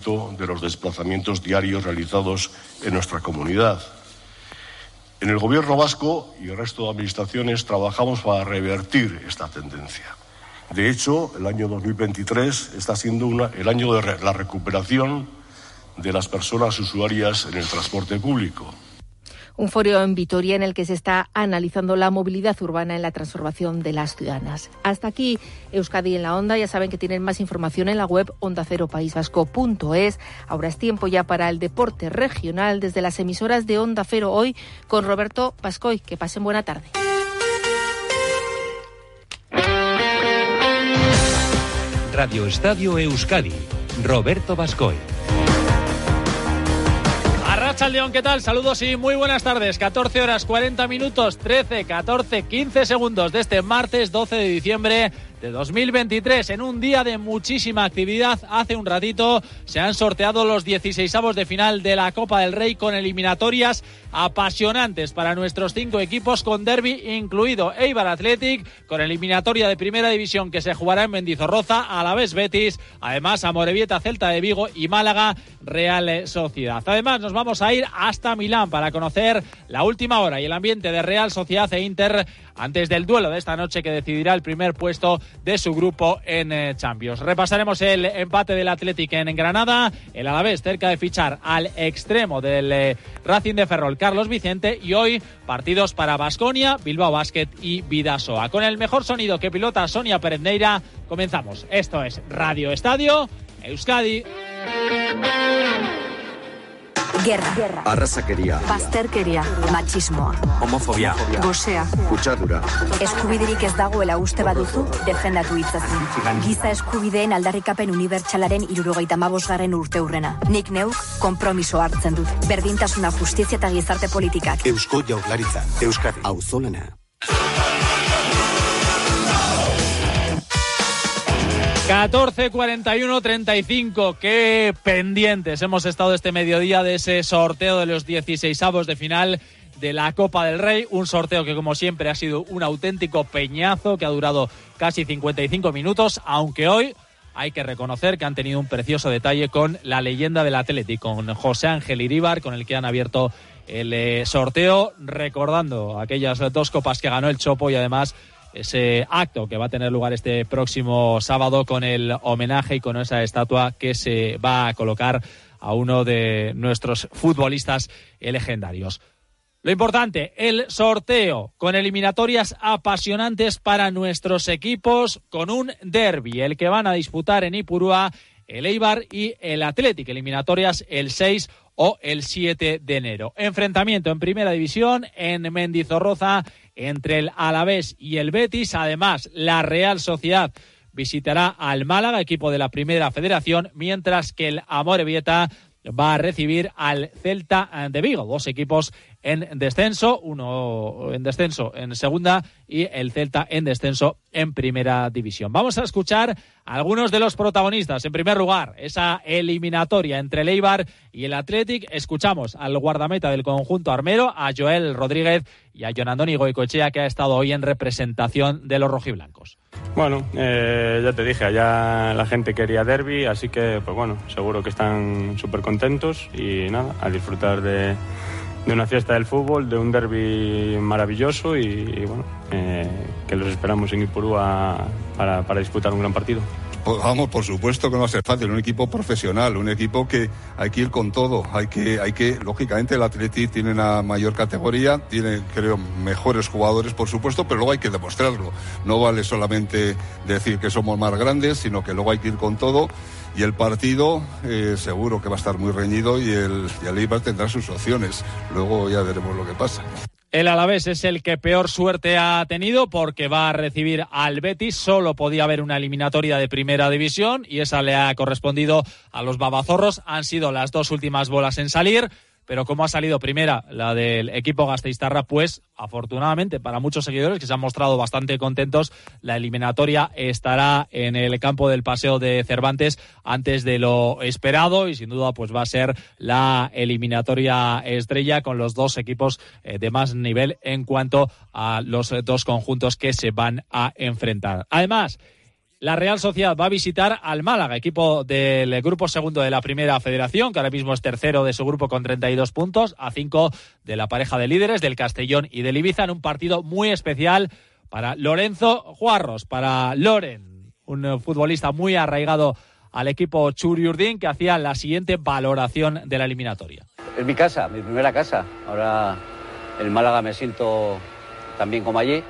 de los desplazamientos diarios realizados en nuestra comunidad. En el Gobierno vasco y el resto de administraciones trabajamos para revertir esta tendencia. De hecho, el año 2023 está siendo el año de la recuperación de las personas usuarias en el transporte público un foro en Vitoria en el que se está analizando la movilidad urbana en la transformación de las ciudadanas. Hasta aquí Euskadi en la Onda. Ya saben que tienen más información en la web ondaceropaisvasco.es. Ahora es tiempo ya para el deporte regional desde las emisoras de Onda Cero hoy con Roberto Pascoy. Que pasen buena tarde. Radio Estadio Euskadi. Roberto Bascoy. León, ¿qué tal? Saludos y muy buenas tardes. 14 horas 40 minutos, 13, 14, 15 segundos de este martes 12 de diciembre de 2023. En un día de muchísima actividad, hace un ratito se han sorteado los 16 de final de la Copa del Rey con eliminatorias apasionantes para nuestros cinco equipos, con derby incluido Eibar Athletic, con eliminatoria de primera división que se jugará en Mendizorroza, a la vez Betis, además a Morevieta, Celta de Vigo y Málaga, Real Sociedad. Además, nos vamos a ir hasta Milán para conocer la última hora y el ambiente de Real Sociedad e Inter antes del duelo de esta noche que decidirá el primer puesto de su grupo en eh, Champions. Repasaremos el empate del Athletic en Granada, el Alavés cerca de fichar al extremo del eh, Racing de Ferrol, Carlos Vicente, y hoy partidos para Basconia, Bilbao Basket y Vidasoa. Con el mejor sonido que pilota Sonia Perendeira, comenzamos. Esto es Radio Estadio Euskadi. Guerra. Guerra. Arrasakeria. Bazterkeria. Machismoa. Homofobia. Gosea. Kutsadura. Eskubiderik ez dagoela uste baduzu, defendatu itzazu. Giza eskubideen aldarrikapen unibertsalaren irurogeita mabosgarren urte urrena. Nik neuk, kompromiso hartzen dut. Berdintasuna justizia eta gizarte politikak. Eusko jaurlaritza. Euskadi. Auzolana. 14, 41, 35. Qué pendientes hemos estado este mediodía de ese sorteo de los 16 avos de final de la Copa del Rey. Un sorteo que, como siempre, ha sido un auténtico peñazo que ha durado casi 55 minutos, aunque hoy hay que reconocer que han tenido un precioso detalle con la leyenda del Atlético, con José Ángel Iríbar, con el que han abierto el eh, sorteo, recordando aquellas dos copas que ganó el Chopo y además ese acto que va a tener lugar este próximo sábado con el homenaje y con esa estatua que se va a colocar a uno de nuestros futbolistas legendarios. Lo importante, el sorteo con eliminatorias apasionantes para nuestros equipos con un derby, el que van a disputar en Ipurúa el Eibar y el Athletic, eliminatorias el 6 o el 7 de enero. Enfrentamiento en primera división en Mendizorroza entre el Alavés y el Betis. Además, la Real Sociedad visitará al Málaga, equipo de la Primera Federación, mientras que el Amorebieta va a recibir al Celta de Vigo, dos equipos en descenso, uno en descenso en segunda y el Celta en descenso en primera división. Vamos a escuchar a algunos de los protagonistas. En primer lugar, esa eliminatoria entre el Eibar y el Athletic. Escuchamos al guardameta del conjunto armero, a Joel Rodríguez y a Jonandoni Goicochea, que ha estado hoy en representación de los rojiblancos. Bueno, eh, ya te dije, allá la gente quería derby, así que, pues bueno, seguro que están súper contentos y nada, a disfrutar de una fiesta del fútbol, de un derby maravilloso y, bueno, eh, que los esperamos en Ipurúa para, para disputar un gran partido. Pues vamos, por supuesto que no va a ser fácil, un equipo profesional, un equipo que hay que ir con todo, hay que, hay que, lógicamente el Atleti tiene una mayor categoría, tiene, creo, mejores jugadores, por supuesto, pero luego hay que demostrarlo. No vale solamente decir que somos más grandes, sino que luego hay que ir con todo y el partido eh, seguro que va a estar muy reñido y el, y el Eibar tendrá sus opciones. Luego ya veremos lo que pasa. El Alavés es el que peor suerte ha tenido porque va a recibir al Betis. Solo podía haber una eliminatoria de primera división y esa le ha correspondido a los babazorros. Han sido las dos últimas bolas en salir pero como ha salido primera la del equipo Gasteiztarra, pues afortunadamente para muchos seguidores que se han mostrado bastante contentos, la eliminatoria estará en el campo del Paseo de Cervantes antes de lo esperado y sin duda pues va a ser la eliminatoria estrella con los dos equipos eh, de más nivel en cuanto a los dos conjuntos que se van a enfrentar. Además, La Real Sociedad va a visitar al Málaga, equipo del grupo segundo de la Primera Federación, que ahora mismo es tercero de su grupo con 32 puntos, a 5 de la pareja de líderes del Castellón y del Ibiza, en un partido muy especial para Lorenzo Juarros, para Loren, un futbolista muy arraigado al equipo Churiurdin, que hacía la siguiente valoración de la eliminatoria. Es mi casa, mi primera casa. Ahora en Málaga me siento también como allí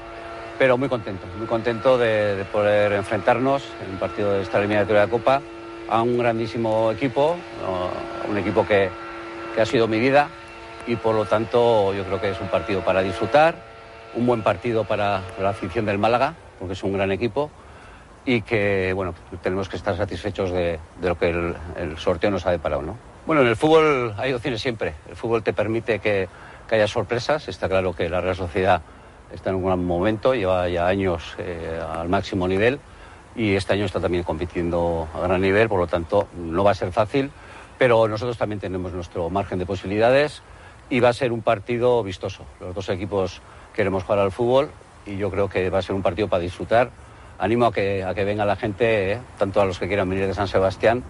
pero muy contento, muy contento de, de, poder enfrentarnos en un partido de esta eliminatoria de Copa a un grandísimo equipo, un equipo que, que, ha sido mi vida y por lo tanto yo creo que es un partido para disfrutar, un buen partido para la afición del Málaga, porque es un gran equipo y que bueno, tenemos que estar satisfechos de, de lo que el, el, sorteo nos ha deparado. ¿no? Bueno, en el fútbol hay opciones siempre, el fútbol te permite que, que haya sorpresas, está claro que la Real Sociedad está en un gran momento, lleva ya años eh, al máximo nivel y este año está también compitiendo a gran nivel, por lo tanto no va a ser fácil, pero nosotros también tenemos nuestro margen de posibilidades y va a ser un partido vistoso. Los dos equipos queremos jugar al fútbol y yo creo que va a ser un partido para disfrutar. Animo a que, a que venga la gente, eh, tanto a los que quieran venir de San Sebastián,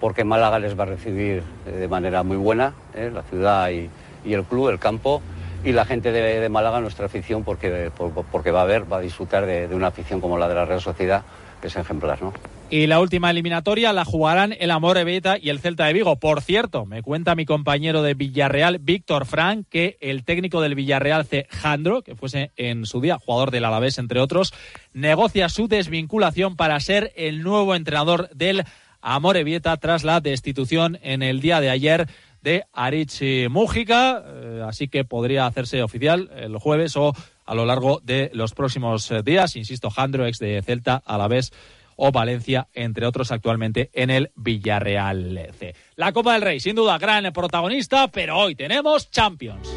porque Málaga les va a recibir eh, de manera muy buena, la ciudad y el club, el campo y la gente de, de, Málaga, nuestra afición, porque, porque va a ver, va a disfrutar de, una afición como la de la Real Sociedad, que es ejemplar, ¿no? Y la última eliminatoria la jugarán el Amor Beta y el Celta de Vigo. Por cierto, me cuenta mi compañero de Villarreal, Víctor Frank, que el técnico del Villarreal. Jandro, que fuese en su día jugador del Alavés, entre otros, negocia su desvinculación para ser el nuevo entrenador del Amor Vieta tras la destitución en el día de ayer de Arichi eh, así que podría hacerse oficial el jueves o a lo largo de los próximos días. Insisto, Jandro, ex de Celta, a la vez o Valencia, entre otros actualmente en el Villarreal C. La Copa del Rey, sin duda, gran protagonista, pero hoy tenemos Champions.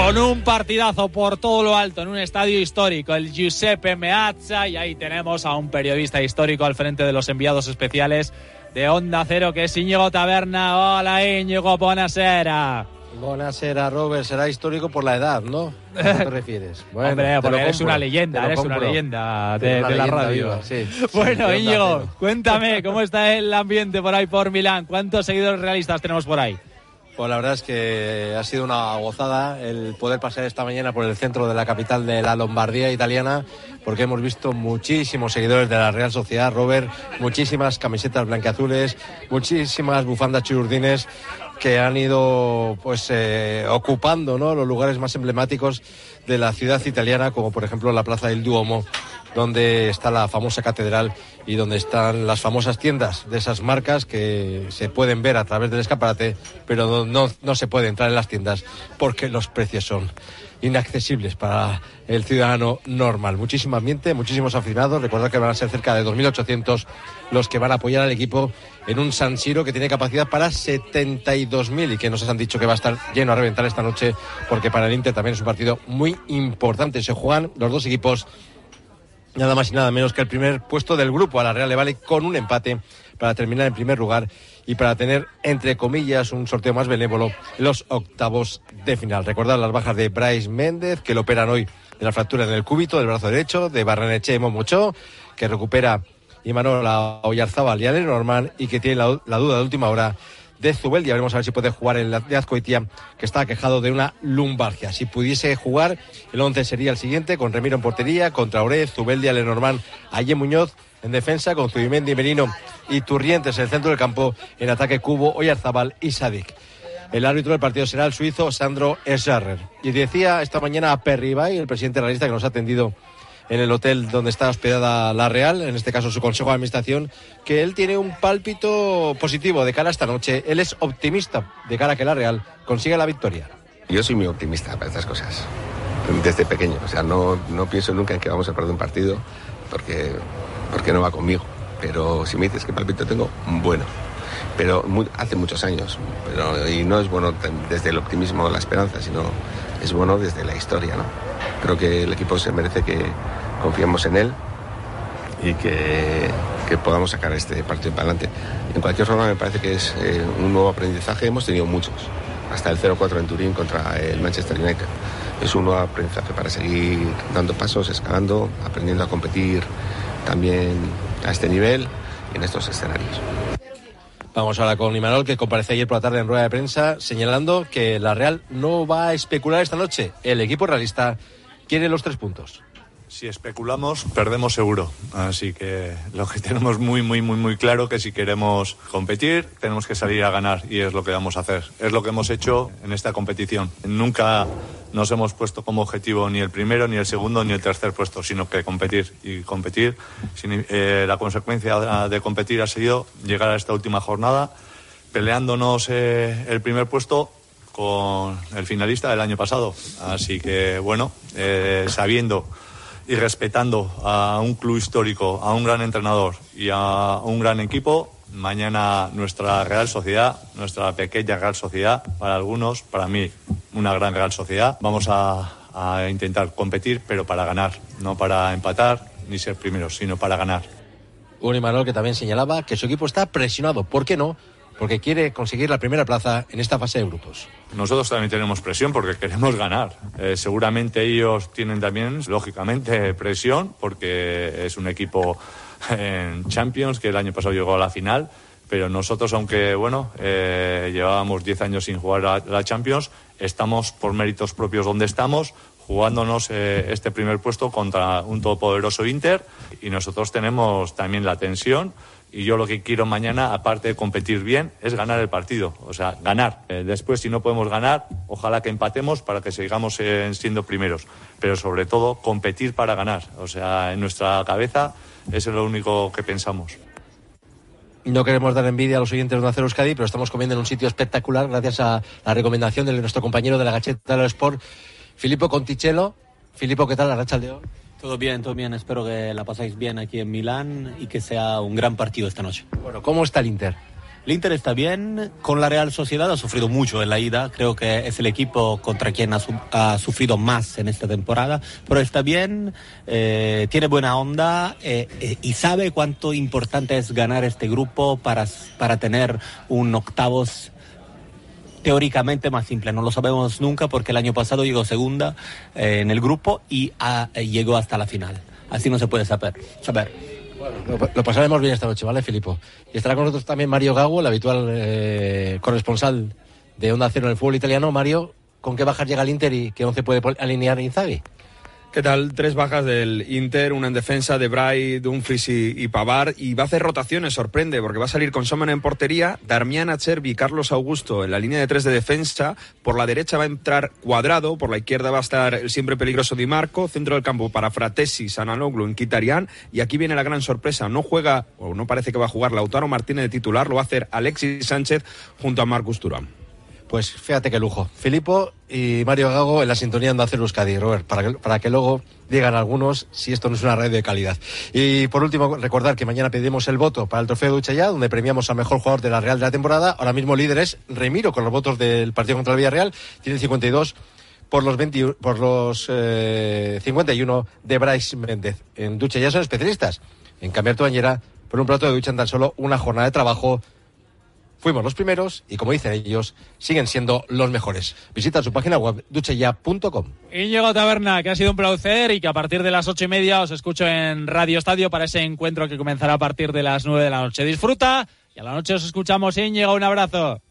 Con un partidazo por todo lo alto en un estadio histórico, el Giuseppe Meazza, y ahí tenemos a un periodista histórico al frente de los enviados especiales de Onda Cero, que es Íñigo Taberna. Hola Íñigo, buonasera. Buonasera, Robert. Será histórico por la edad, ¿no? ¿A qué te refieres? Bueno, Hombre, porque eres una leyenda, eres una leyenda de, una de la radio. Viva, sí. Bueno, sí, Íñigo, cuéntame, ¿cómo está el ambiente por ahí por Milán? ¿Cuántos seguidores realistas tenemos por ahí? Pues la verdad es que ha sido una gozada el poder pasar esta mañana por el centro de la capital de la Lombardía italiana, porque hemos visto muchísimos seguidores de la Real Sociedad, Robert, muchísimas camisetas blanqueazules, muchísimas bufandas chirurdines que han ido pues eh, ocupando ¿no? los lugares más emblemáticos de la ciudad italiana, como por ejemplo la Plaza del Duomo, donde está la famosa catedral y donde están las famosas tiendas de esas marcas que se pueden ver a través del escaparate, pero no, no, no se puede entrar en las tiendas porque los precios son inaccesibles para el ciudadano normal. Muchísimo ambiente, muchísimos aficionados. Recordad que van a ser cerca de 2.800 los que van a apoyar al equipo en un San Siro que tiene capacidad para 72.000 y que nos han dicho que va a estar lleno a reventar esta noche porque para el Inter también es un partido muy importante. Se juegan los dos equipos nada más y nada menos que el primer puesto del grupo a la Real le vale con un empate para terminar en primer lugar y para tener, entre comillas, un sorteo más benévolo en los octavos de final. Recordar las bajas de Bryce Méndez, que lo operan hoy de la fractura en el cúbito del brazo derecho, de Barreneche Momucho, que recupera Imanol Oyarzábal y Ale Norman, y que tiene la, la duda de última hora de Zubeldia. Veremos a ver si puede jugar el de Azcoitia, que está quejado de una lumbalgia. Si pudiese jugar, el 11 sería el siguiente, con Remiro en portería, contra Orez, Zubeldia, Lenormand, Aye Muñoz en defensa, con Zubimendi, Merino y Turrientes en el centro del campo, en ataque Cubo, Oyarzabal y Sadik. El árbitro del partido será el suizo Sandro Esarrer. Y decía esta mañana a Perribay, el presidente realista que nos ha atendido en el hotel donde está hospedada la Real, en este caso su consejo de administración, que él tiene un pálpito positivo de cara a esta noche. Él es optimista de cara a que la Real consiga la victoria. Yo soy muy optimista para estas cosas, desde pequeño. O sea, no, no pienso nunca en que vamos a perder un partido porque, porque no va conmigo. Pero si me dices qué pálpito tengo, bueno. Pero muy, hace muchos años. Pero, y no es bueno desde el optimismo o la esperanza, sino es bueno desde la historia. ¿no? Creo que el equipo se merece que confiemos en él y que, que podamos sacar este partido para adelante. En cualquier forma, me parece que es eh, un nuevo aprendizaje. Hemos tenido muchos, hasta el 0-4 en Turín contra el Manchester United. es un nuevo aprendizaje para seguir dando pasos, escalando, aprendiendo a competir también a este nivel y en estos escenarios. Vamos ahora con Imanol, que comparece ayer por la tarde en rueda de prensa, señalando que la Real no va a especular esta noche. El equipo realista quiere los tres puntos. Si especulamos, perdemos seguro. Así que lo que tenemos muy, muy, muy, muy claro que si queremos competir, tenemos que salir a ganar y es lo que vamos a hacer. Es lo que hemos hecho en esta competición. Nunca nos hemos puesto como objetivo ni el primero, ni el segundo, ni el tercer puesto, sino que competir. Y competir, eh, la consecuencia de competir ha sido llegar a esta última jornada peleándonos eh, el primer puesto con el finalista del año pasado. Así que, bueno, eh, sabiendo y respetando a un club histórico, a un gran entrenador y a un gran equipo, mañana nuestra Real Sociedad, nuestra pequeña Real Sociedad, para algunos, para mí, una gran Real Sociedad, vamos a, intentar competir, pero para ganar, no para empatar ni ser primeros, sino para ganar. Un Manuel que también señalaba que su equipo está presionado. ¿Por qué no? Porque quiere conseguir la primera plaza en esta fase de grupos. Nosotros también tenemos presión porque queremos ganar. Eh, seguramente ellos tienen también, lógicamente, presión porque es un equipo en Champions que el año pasado llegó a la final. Pero nosotros, aunque bueno, eh, llevábamos 10 años sin jugar a la Champions, estamos por méritos propios donde estamos, jugándonos eh, este primer puesto contra un todopoderoso Inter y nosotros tenemos también la tensión y yo lo que quiero mañana, aparte de competir bien, es ganar el partido. O sea, ganar. Eh, después, si no podemos ganar, ojalá que empatemos para que sigamos eh, siendo primeros. Pero sobre todo, competir para ganar. O sea, en nuestra cabeza, eso es lo único que pensamos. No queremos dar envidia a los oyentes de Hacer Euskadi, pero estamos comiendo en un sitio espectacular gracias a la recomendación de nuestro compañero de la Gacheta del Sport, Filippo Conticello. Filippo, ¿qué tal la racha de hoy? Todo bien, todo bien. Espero que la pasáis bien aquí en Milán y que sea un gran partido esta noche. Bueno, ¿cómo está el Inter? El Inter está bien. Con la Real Sociedad ha sufrido mucho en la ida. Creo que es el equipo contra quien ha, sufrido más en esta temporada. Pero está bien, eh, tiene buena onda eh, eh, y sabe cuánto importante es ganar este grupo para, para tener un octavos teóricamente más simple. No lo sabemos nunca porque el año pasado llegó segunda eh, en el grupo y ah, eh, llegó hasta la final. Así no se puede saber. saber. Bueno, lo, pasaremos bien esta noche, ¿vale, Filipo? Y estará con nosotros también Mario Gago, el habitual eh, corresponsal de Onda Cero en el fútbol italiano. Mario, ¿con qué bajas llega el Inter y qué once puede alinear Inzaghi? ¿Qué tal? Tres bajas del Inter, una en defensa de Bray, Dumfries y, Pavar. Y va a hacer rotaciones, sorprende, porque va a salir con Soman en portería, Darmian Acerbi, Carlos Augusto en la línea de tres de defensa. Por la derecha va a entrar Cuadrado, por la izquierda va a estar el siempre peligroso Di Marco. Centro del campo para Fratesi, Sanaloglu, en Kitarian. Y aquí viene la gran sorpresa. No juega, o no parece que va a jugar Lautaro Martínez de titular, lo va a hacer Alexis Sánchez junto a Marcus Turán. Pues fíjate qué lujo. Filipo y Mario Gago en la sintonía de hacer Euskadi, Robert, para que, para que luego digan algunos si esto no es una red de calidad. Y por último, recordar que mañana pedimos el voto para el trofeo de ya, donde premiamos al mejor jugador de la Real de la temporada. Ahora mismo líder es Remiro, con los votos del partido contra el Villarreal. Tiene 52 por los, 20, por los 51 eh, de Bryce Méndez. En ducha ya son especialistas en cambiar tu bañera por un plato de ducha en tan solo una jornada de trabajo Fuimos los primeros y, como dicen ellos, siguen siendo los mejores. Visita su página web ducheya.com. Íñigo Taberna, que ha sido un placer y que a partir de las ocho y media os escucho en Radio Estadio para ese encuentro que comenzará a partir de las nueve de la noche. Disfruta y a la noche os escuchamos. Íñigo, un abrazo.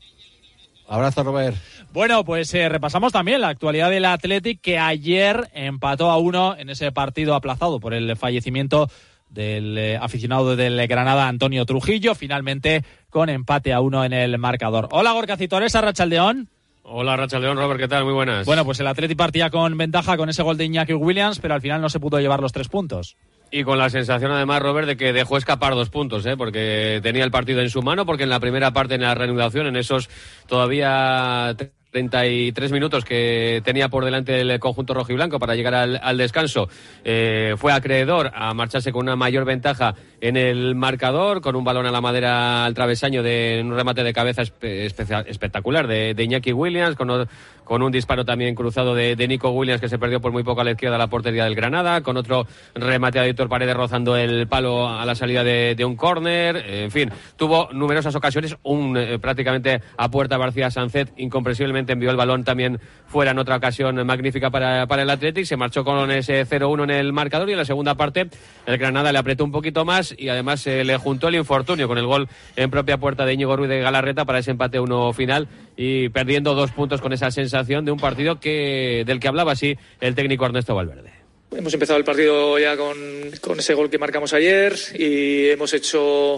Abrazo, Robert. Bueno, pues eh, repasamos también la actualidad del Athletic que ayer empató a uno en ese partido aplazado por el fallecimiento del eh, aficionado del Granada Antonio Trujillo, finalmente con empate a uno en el marcador. Hola Gorka Citores, Rachaldeón. Hola Rachaldeón, Robert, ¿qué tal? Muy buenas. Bueno, pues el Atleti partía con ventaja con ese gol de Iñaki Williams, pero al final no se pudo llevar los tres puntos. Y con la sensación además, Robert, de que dejó escapar dos puntos, ¿eh? porque tenía el partido en su mano, porque en la primera parte, en la reanudación, en esos todavía 33 minutos que tenía por delante el conjunto rojo y blanco para llegar al, descanso, eh, fue acreedor a marcharse con una mayor ventaja en el marcador, con un balón a la madera al travesaño de un remate de cabeza espectacular de, de, Iñaki Williams, con, con un disparo también cruzado de, de, Nico Williams que se perdió por muy poco a la izquierda la portería del Granada, con otro remate de Héctor Paredes rozando el palo a la salida de, de un córner, en fin, tuvo numerosas ocasiones, un eh, prácticamente a puerta García Sancet incomprensiblemente envió el balón también fuera en otra ocasión magnífica para, para el Athletic, se marchó con ese 0-1 en el marcador y en la segunda parte el Granada le apretó un poquito más y además se le juntó el infortunio con el gol en propia puerta de Íñigo Ruiz de Galarreta para ese empate uno final y perdiendo dos puntos con esa sensación de un partido que del que hablaba así el técnico Ernesto Valverde. Hemos empezado el partido ya con, con, ese gol que marcamos ayer y hemos hecho,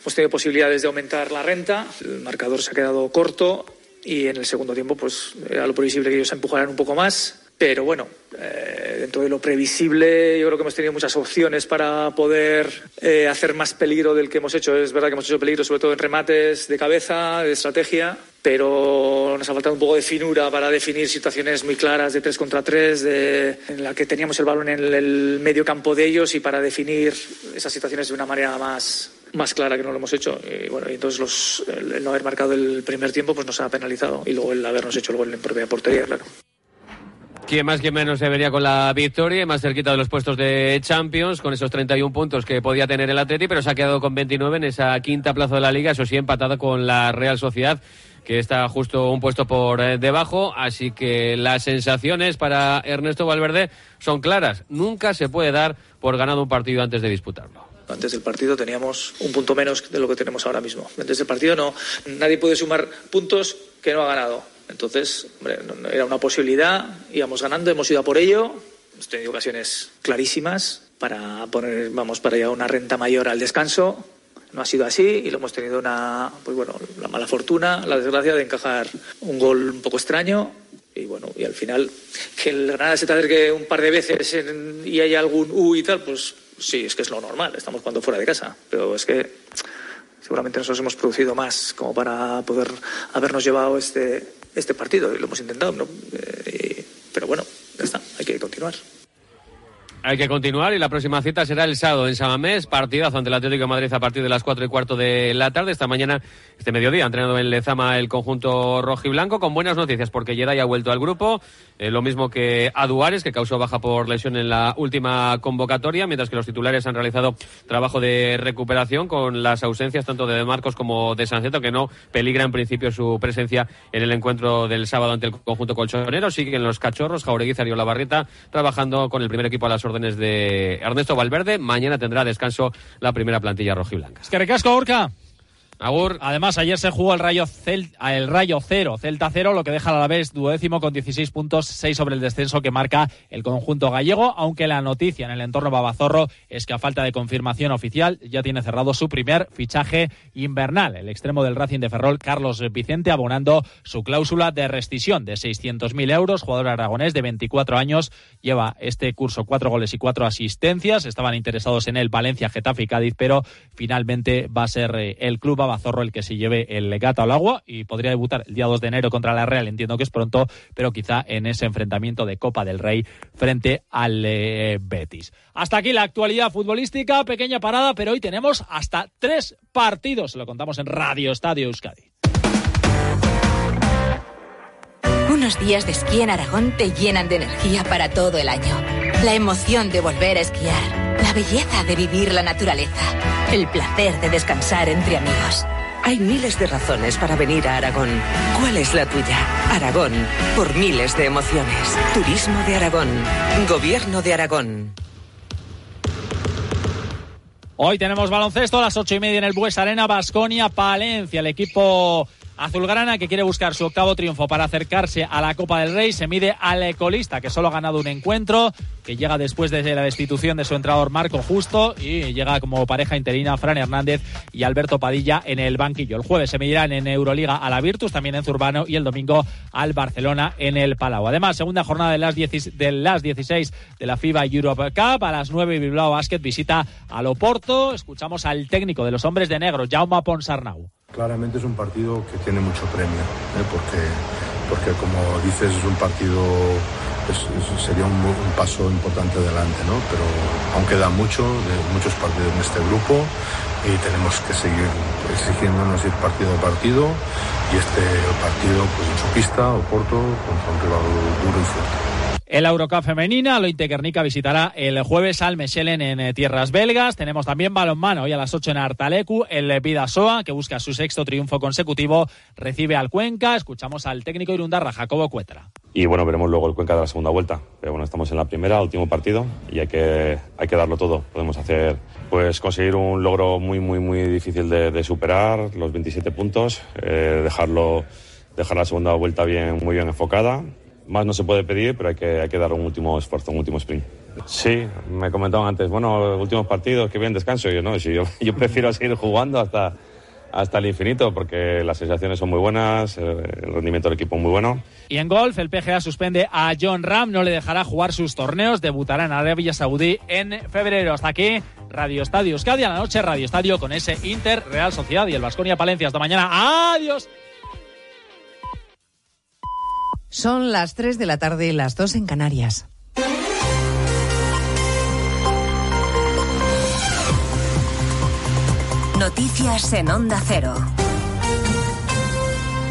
hemos tenido posibilidades de aumentar la renta. El marcador se ha quedado corto y en el segundo tiempo, pues era lo previsible que ellos empujaran un poco más. Pero bueno, eh, dentro de lo previsible, yo creo que hemos tenido muchas opciones para poder eh, hacer más peligro del que hemos hecho. Es verdad que hemos hecho peligro sobre todo en remates de cabeza, de estrategia, pero nos ha faltado un poco de finura para definir situaciones muy claras de tres contra tres, de, en la que teníamos el balón en el, el medio campo de ellos y para definir esas situaciones de una manera más, más clara que no lo hemos hecho. Y bueno, y entonces los, el, el no haber marcado el primer tiempo pues nos ha penalizado y luego el habernos hecho el gol en propia portería, claro. Quien más que menos se vería con la victoria más cerquita de los puestos de Champions, con esos 31 puntos que podía tener el Atleti, pero se ha quedado con 29 en esa quinta plaza de la Liga, eso sí, empatado con la Real Sociedad, que está justo un puesto por eh, debajo. Así que las sensaciones para Ernesto Valverde son claras. Nunca se puede dar por ganado un partido antes de disputarlo. Antes del partido teníamos un punto menos de lo que tenemos ahora mismo. Antes del partido no, nadie puede sumar puntos que no ha ganado. Entonces, hombre, era una posibilidad, íbamos ganando, hemos ido a por ello, hemos tenido ocasiones clarísimas para poner, vamos, para llevar una renta mayor al descanso. No ha sido así y lo hemos tenido una, pues bueno, la mala fortuna, la desgracia de encajar un gol un poco extraño. Y bueno, y al final que el Granada se te acerque un par de veces en, y haya algún U y tal, pues sí, es que es lo normal, estamos jugando fuera de casa, pero es que seguramente nosotros hemos producido más como para poder habernos llevado este, este partido lo hemos intentado, ¿no? Eh, pero bueno, ya está, hay que continuar. Hay que continuar y la próxima cita será el sábado en Samamés, partidazo ante el Atlético de Madrid a partir de las cuatro y cuarto de la tarde. Esta mañana, este mediodía, ha entrenado en Lezama el conjunto rojo y blanco con buenas noticias porque Jedai ha vuelto al grupo, eh, lo mismo que Aduares, que causó baja por lesión en la última convocatoria, mientras que los titulares han realizado trabajo de recuperación con las ausencias tanto de Marcos como de Sanceto, que no peligra en principio su presencia en el encuentro del sábado ante el conjunto colchonero. Siguen los cachorros, Jaureguizar y Olavarrieta, trabajando con el primer equipo a las órdenes de Ernesto Valverde. Mañana tendrá descanso la primera plantilla rojiblanca. Es que recasco, Orca. Agur. Además, ayer se jugó el Rayo, Cel el Rayo 0, Celta 0, lo que deja a la vez duodécimo con 16 puntos, 6 sobre el descenso que marca el conjunto gallego, aunque la noticia en el entorno Babazorro es que a falta de confirmación oficial ya tiene cerrado su primer fichaje invernal. El extremo del Racing de Ferrol, Carlos Vicente, abonando su cláusula de rescisión de 600.000 euros. Jugador aragonés de 24 años, lleva este curso cuatro goles y cuatro asistencias. Estaban interesados en el Valencia, Getafe y Cádiz, pero finalmente va a ser eh, el club Babazorro el que se lleve el gato al agua y podría debutar el día 2 de enero contra la Real. Entiendo que es pronto, pero quizá en ese enfrentamiento de Copa del Rey frente al eh, Betis. Hasta aquí la actualidad futbolística, pequeña parada, pero hoy tenemos hasta tres partidos. Lo contamos en Radio Estadio Euskadi. Unos días de esquí en Aragón te llenan de energía para todo el año. La emoción de volver a esquiar, la belleza de vivir la naturaleza, el placer de descansar entre amigos. Hay miles de razones para venir a Aragón. ¿Cuál es la tuya? Aragón, por miles de emociones. Turismo de Aragón. Gobierno de Aragón. Hoy tenemos baloncesto a las ocho y media en el Bues Arena, Basconia, Palencia. El equipo azulgrana que quiere buscar su octavo triunfo para acercarse a la Copa del Rey se mide al ecolista que solo ha ganado un encuentro que llega después de la destitución de su entrenador Marco Justo y llega como pareja interina Fran Hernández y Alberto Padilla en el banquillo. El jueves se medirán en Euroliga a la Virtus, también en Zurbano y el domingo al Barcelona en el Palau. Además, segunda jornada de las, 10, de las 16 de la FIBA Europe Cup. A las 9 Bilbao Basket visita al Oporto. Escuchamos al técnico de los hombres de negro, Jaume Ponsarnau. Claramente es un partido que tiene mucho premio, ¿eh? porque, porque como dices es un partido sería un, un paso importante adelante, ¿no? Pero aún queda mucho, de muchos partidos en este grupo y tenemos que seguir exigiéndonos ir partido a partido y este partido pues en su pista, Oporto, contra un rival duro y fuerte. En la Eurocup femenina, Lointe Guernica visitará el jueves al Mechelen en eh, tierras belgas. Tenemos también balonmano hoy a las 8 en Artalecu. El Vidasoa, que busca su sexto triunfo consecutivo, recibe al Cuenca. Escuchamos al técnico irundarra, Jacobo Cuetra. Y bueno, veremos luego el Cuenca de la segunda vuelta. Pero bueno, estamos en la primera, último partido, y hay que, hay que darlo todo. Podemos hacer, pues conseguir un logro muy, muy, muy difícil de, de superar, los 27 puntos, eh, dejarlo, dejar la segunda vuelta bien, muy bien enfocada. Más no se puede pedir, pero hay que, hay que dar un último esfuerzo, un último sprint. Sí, me comentaban antes, bueno, últimos partidos, que bien descanso. Yo no, si yo, yo prefiero seguir jugando hasta, hasta el infinito, porque las sensaciones son muy buenas, eh, el rendimiento del equipo muy bueno. Y en golf, el PGA suspende a John Ram, no le dejará jugar sus torneos, debutará en Arabia Saudí en febrero. Hasta aquí, Radio Estadio Euskadi, a la noche Radio Estadio con ese Inter, Real Sociedad y el Vasconia Palencia. Hasta mañana, adiós. Son las 3 de la tarde, las 2 en Canarias. Noticias en Onda Cero.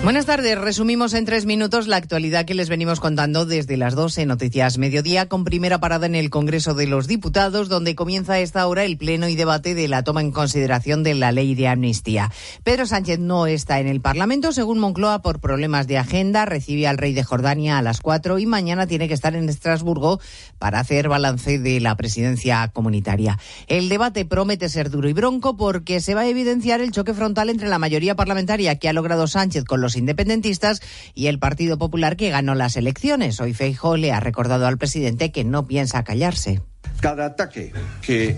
Buenas tardes. Resumimos en tres minutos la actualidad que les venimos contando desde las 12 en Noticias Mediodía, con primera parada en el Congreso de los Diputados, donde comienza a esta hora el pleno y debate de la toma en consideración de la ley de amnistía. Pedro Sánchez no está en el Parlamento, según Moncloa, por problemas de agenda. Recibe al rey de Jordania a las 4 y mañana tiene que estar en Estrasburgo para hacer balance de la presidencia comunitaria. El debate promete ser duro y bronco porque se va a evidenciar el choque frontal entre la mayoría parlamentaria que ha logrado Sánchez con los independentistas y el Partido Popular que ganó las elecciones. Hoy Feijóo le ha recordado al presidente que no piensa callarse. Cada ataque que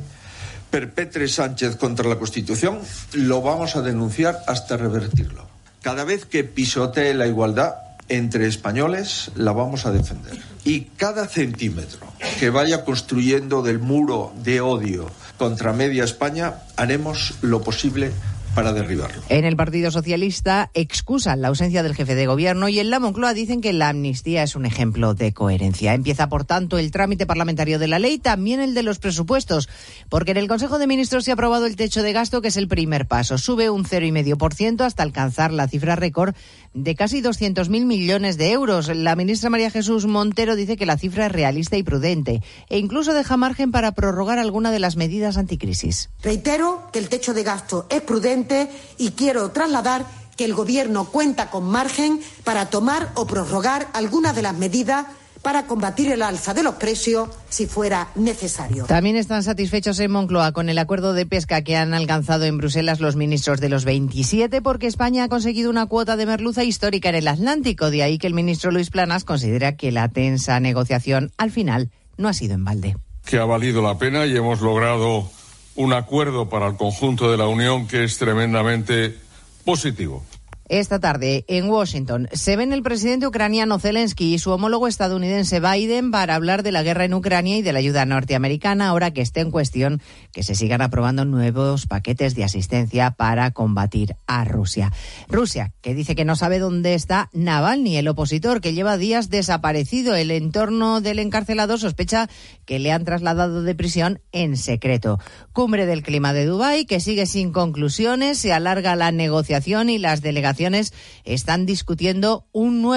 perpetre Sánchez contra la Constitución lo vamos a denunciar hasta revertirlo. Cada vez que pisotee la igualdad entre españoles la vamos a defender. Y cada centímetro que vaya construyendo del muro de odio contra media España haremos lo posible para derribarlo. En el Partido Socialista excusan la ausencia del jefe de gobierno y en la Moncloa dicen que la amnistía es un ejemplo de coherencia. Empieza, por tanto, el trámite parlamentario de la ley, también el de los presupuestos, porque en el Consejo de Ministros se ha aprobado el techo de gasto, que es el primer paso. Sube un 0,5% hasta alcanzar la cifra récord de casi 200.000 millones de euros. La ministra María Jesús Montero dice que la cifra es realista y prudente e incluso deja margen para prorrogar alguna de las medidas anticrisis. Reitero que el techo de gasto es prudente y quiero trasladar que el Gobierno cuenta con margen para tomar o prorrogar algunas de las medidas para combatir el alza de los precios si fuera necesario. También están satisfechos en Moncloa con el acuerdo de pesca que han alcanzado en Bruselas los ministros de los 27 porque España ha conseguido una cuota de merluza histórica en el Atlántico. De ahí que el ministro Luis Planas considera que la tensa negociación al final no ha sido en balde. que ha valido la pena y hemos logrado un acuerdo para el conjunto de la Unión que es tremendamente positivo. Esta tarde, en Washington, se ven el presidente ucraniano Zelensky y su homólogo estadounidense Biden para hablar de la guerra en Ucrania y de la ayuda norteamericana, ahora que esté en cuestión que se sigan aprobando nuevos paquetes de asistencia para combatir a Rusia. Rusia, que dice que no sabe dónde está Navalny, el opositor que lleva días desaparecido. El entorno del encarcelado sospecha que le han trasladado de prisión en secreto. Cumbre del clima de Dubái, que sigue sin conclusiones, se alarga la negociación y las delegaciones están discutiendo un nuevo